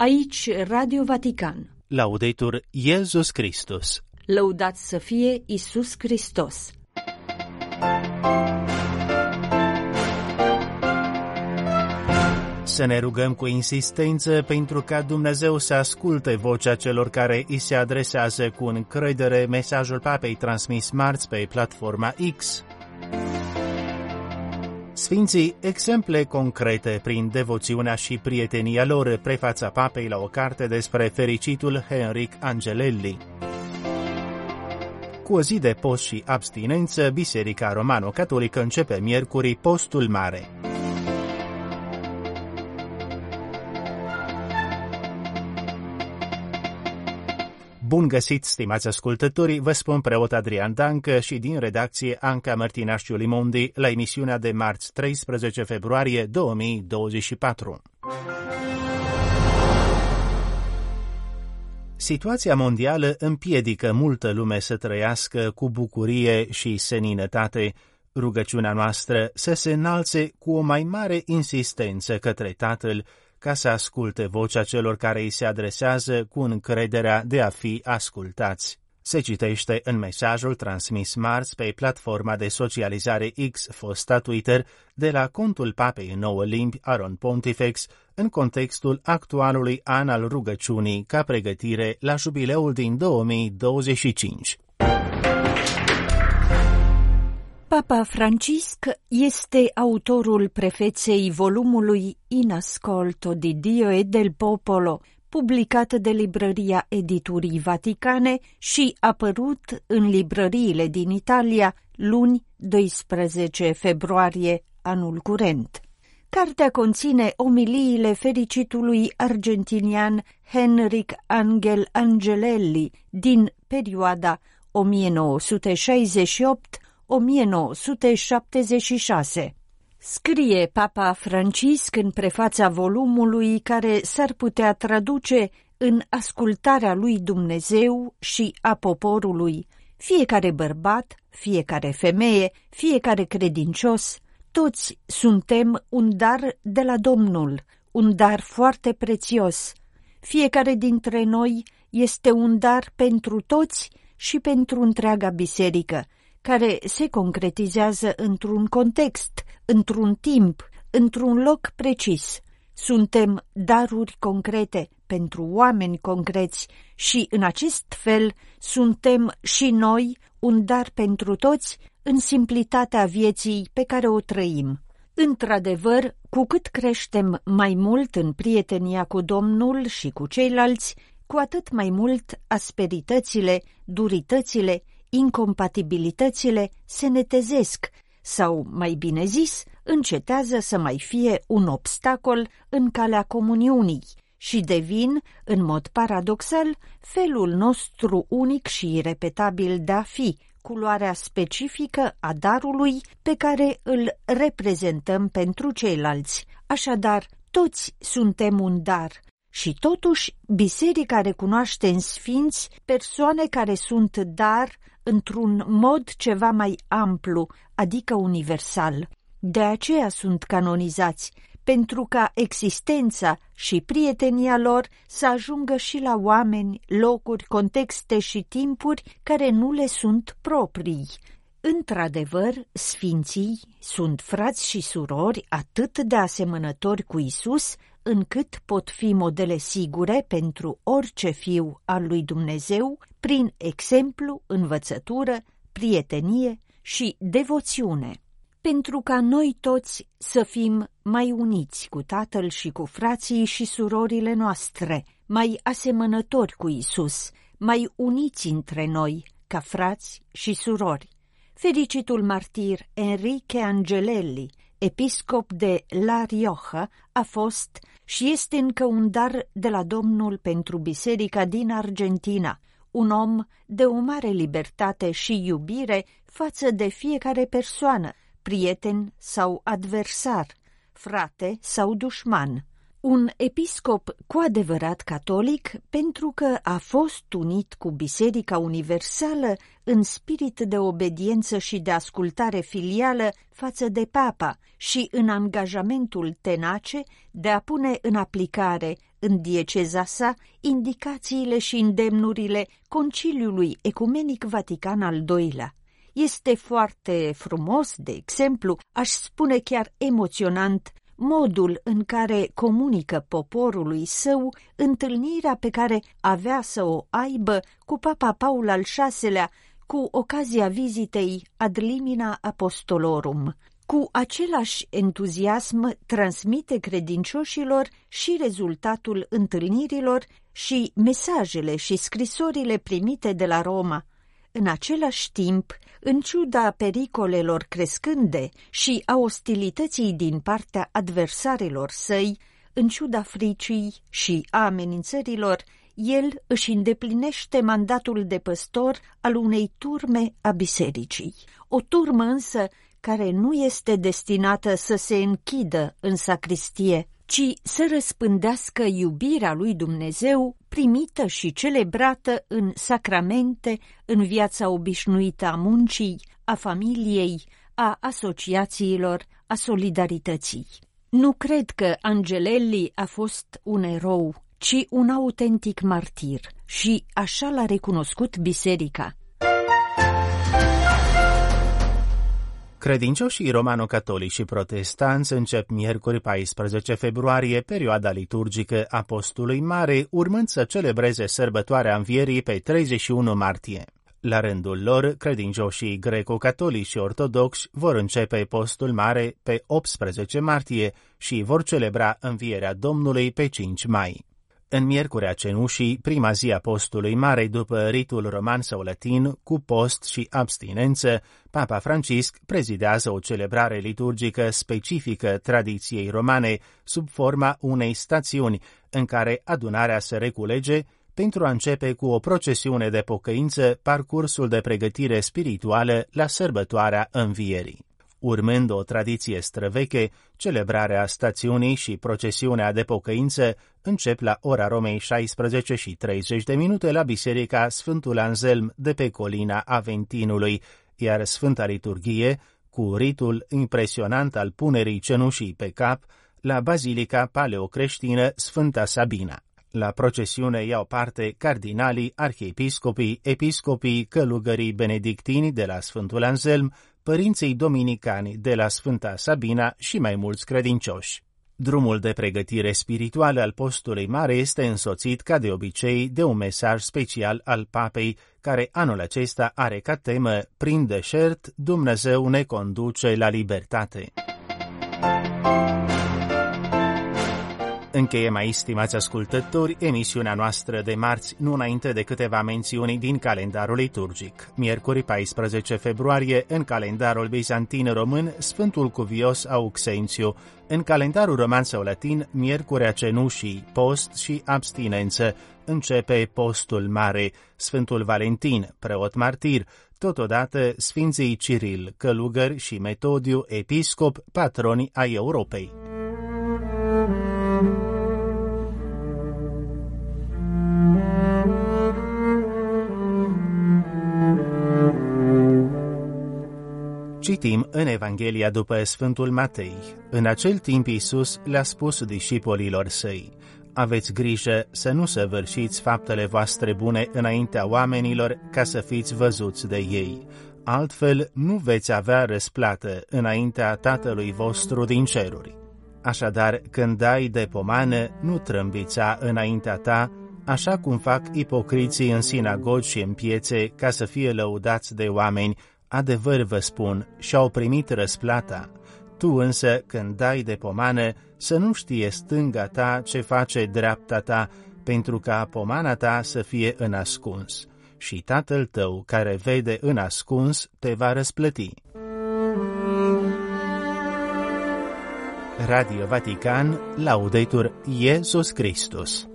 Aici Radio Vatican. Laudetur Iesus Christus. Lăudat să fie Isus Hristos. Să ne rugăm cu insistență pentru ca Dumnezeu să asculte vocea celor care îi se adresează cu încredere mesajul papei transmis marți pe platforma X. Sfinții, exemple concrete prin devoțiunea și prietenia lor, prefața papei la o carte despre fericitul Henric Angelelli. Cu o zi de post și abstinență, Biserica Romano-Catolică începe miercuri postul mare. Bun găsit, stimați ascultători, vă spun preot Adrian Dancă și din redacție Anca Martinașciu Limondi la emisiunea de marți 13 februarie 2024. Situația mondială împiedică multă lume să trăiască cu bucurie și seninătate. Rugăciunea noastră să se înalțe cu o mai mare insistență către Tatăl, ca să asculte vocea celor care îi se adresează cu încrederea de a fi ascultați. Se citește în mesajul transmis marți pe platforma de socializare X fosta Twitter de la contul papei în nouă limbi Aron Pontifex în contextul actualului an al rugăciunii ca pregătire la jubileul din 2025. Papa Francisc este autorul prefeței volumului In Ascolto di Dio e del Popolo, publicat de librăria Editurii Vaticane și apărut în librăriile din Italia luni 12 februarie anul curent. Cartea conține omiliile fericitului argentinian Henric Angel Angelelli din perioada 1968 1976. Scrie Papa Francisc în prefața volumului care s-ar putea traduce în ascultarea lui Dumnezeu și a poporului. Fiecare bărbat, fiecare femeie, fiecare credincios, toți suntem un dar de la Domnul, un dar foarte prețios. Fiecare dintre noi este un dar pentru toți și pentru întreaga biserică, care se concretizează într-un context, într-un timp, într-un loc precis. Suntem daruri concrete pentru oameni concreți și, în acest fel, suntem și noi un dar pentru toți în simplitatea vieții pe care o trăim. Într-adevăr, cu cât creștem mai mult în prietenia cu Domnul și cu ceilalți, cu atât mai mult asperitățile, duritățile incompatibilitățile se netezesc sau, mai bine zis, încetează să mai fie un obstacol în calea comuniunii și devin, în mod paradoxal, felul nostru unic și irepetabil de a fi, culoarea specifică a darului pe care îl reprezentăm pentru ceilalți. Așadar, toți suntem un dar, și totuși, biserica recunoaște în sfinți persoane care sunt dar într-un mod ceva mai amplu, adică universal. De aceea sunt canonizați, pentru ca existența și prietenia lor să ajungă și la oameni, locuri, contexte și timpuri care nu le sunt proprii. Într-adevăr, sfinții sunt frați și surori atât de asemănători cu Isus, încât pot fi modele sigure pentru orice fiu al lui Dumnezeu prin exemplu, învățătură, prietenie și devoțiune. Pentru ca noi toți să fim mai uniți cu Tatăl și cu frații și surorile noastre, mai asemănători cu Isus, mai uniți între noi, ca frați și surori. Fericitul martir Enrique Angelelli, episcop de La Rioja, a fost și este încă un dar de la Domnul pentru biserica din Argentina, un om de o mare libertate și iubire față de fiecare persoană, prieten sau adversar, frate sau dușman. Un episcop cu adevărat catolic pentru că a fost unit cu Biserica Universală în spirit de obediență și de ascultare filială față de papa și în angajamentul tenace de a pune în aplicare în dieceza sa indicațiile și îndemnurile Conciliului Ecumenic Vatican al II-lea. Este foarte frumos, de exemplu, aș spune chiar emoționant, modul în care comunică poporului său întâlnirea pe care avea să o aibă cu Papa Paul al VI-lea cu ocazia vizitei ad limina apostolorum. Cu același entuziasm transmite credincioșilor și rezultatul întâlnirilor și mesajele și scrisorile primite de la Roma. În același timp, în ciuda pericolelor crescânde și a ostilității din partea adversarilor săi, în ciuda fricii și a amenințărilor, el își îndeplinește mandatul de păstor al unei turme a bisericii. O turmă însă care nu este destinată să se închidă în sacristie, ci să răspândească iubirea lui Dumnezeu primită și celebrată în sacramente, în viața obișnuită a muncii, a familiei, a asociațiilor, a solidarității. Nu cred că Angelelli a fost un erou, ci un autentic martir și așa l-a recunoscut biserica. Credincioșii romano-catolici și protestanți încep miercuri 14 februarie perioada liturgică Apostolului Mare, urmând să celebreze sărbătoarea învierii pe 31 martie. La rândul lor, credincioșii greco-catolici și ortodoxi vor începe postul mare pe 18 martie și vor celebra învierea Domnului pe 5 mai. În Miercurea Cenușii, prima zi a postului mare după ritul roman sau latin, cu post și abstinență, Papa Francisc prezidează o celebrare liturgică specifică tradiției romane, sub forma unei stațiuni, în care adunarea se reculege pentru a începe cu o procesiune de pocăință parcursul de pregătire spirituală la sărbătoarea învierii. Urmând o tradiție străveche, celebrarea stațiunii și procesiunea de pocăință încep la ora Romei 16 și 30 de minute la Biserica Sfântul Anselm de pe colina Aventinului, iar Sfânta Liturghie, cu ritul impresionant al punerii cenușii pe cap, la Bazilica Paleocreștină Sfânta Sabina. La procesiune iau parte cardinalii, arhiepiscopii, episcopii, călugării benedictini de la Sfântul Anselm, părinții dominicani de la Sfânta Sabina și mai mulți credincioși. Drumul de pregătire spirituală al postului mare este însoțit, ca de obicei, de un mesaj special al papei, care anul acesta are ca temă, prin deșert, Dumnezeu ne conduce la libertate. Încheiem aici, stimați ascultători, emisiunea noastră de marți, nu înainte de câteva mențiuni din calendarul liturgic. Miercuri 14 februarie, în calendarul bizantin român, Sfântul Cuvios Auxențiu, în calendarul roman sau latin, Miercurea Cenușii, post și abstinență, începe postul mare, Sfântul Valentin, preot martir, totodată Sfinții Ciril, călugări și Metodiu, episcop, patroni ai Europei. Citim în Evanghelia după Sfântul Matei. În acel timp Iisus le-a spus discipolilor săi, Aveți grijă să nu săvârșiți faptele voastre bune înaintea oamenilor ca să fiți văzuți de ei. Altfel nu veți avea răsplată înaintea Tatălui vostru din ceruri. Așadar, când dai de pomană, nu trâmbița înaintea ta, așa cum fac ipocriții în sinagogi și în piețe ca să fie lăudați de oameni, adevăr vă spun, și-au primit răsplata. Tu însă, când dai de pomană, să nu știe stânga ta ce face dreapta ta, pentru ca pomana ta să fie în ascuns. Și tatăl tău, care vede în ascuns, te va răsplăti. Radio Vatican, Laudetur Iesus Christus.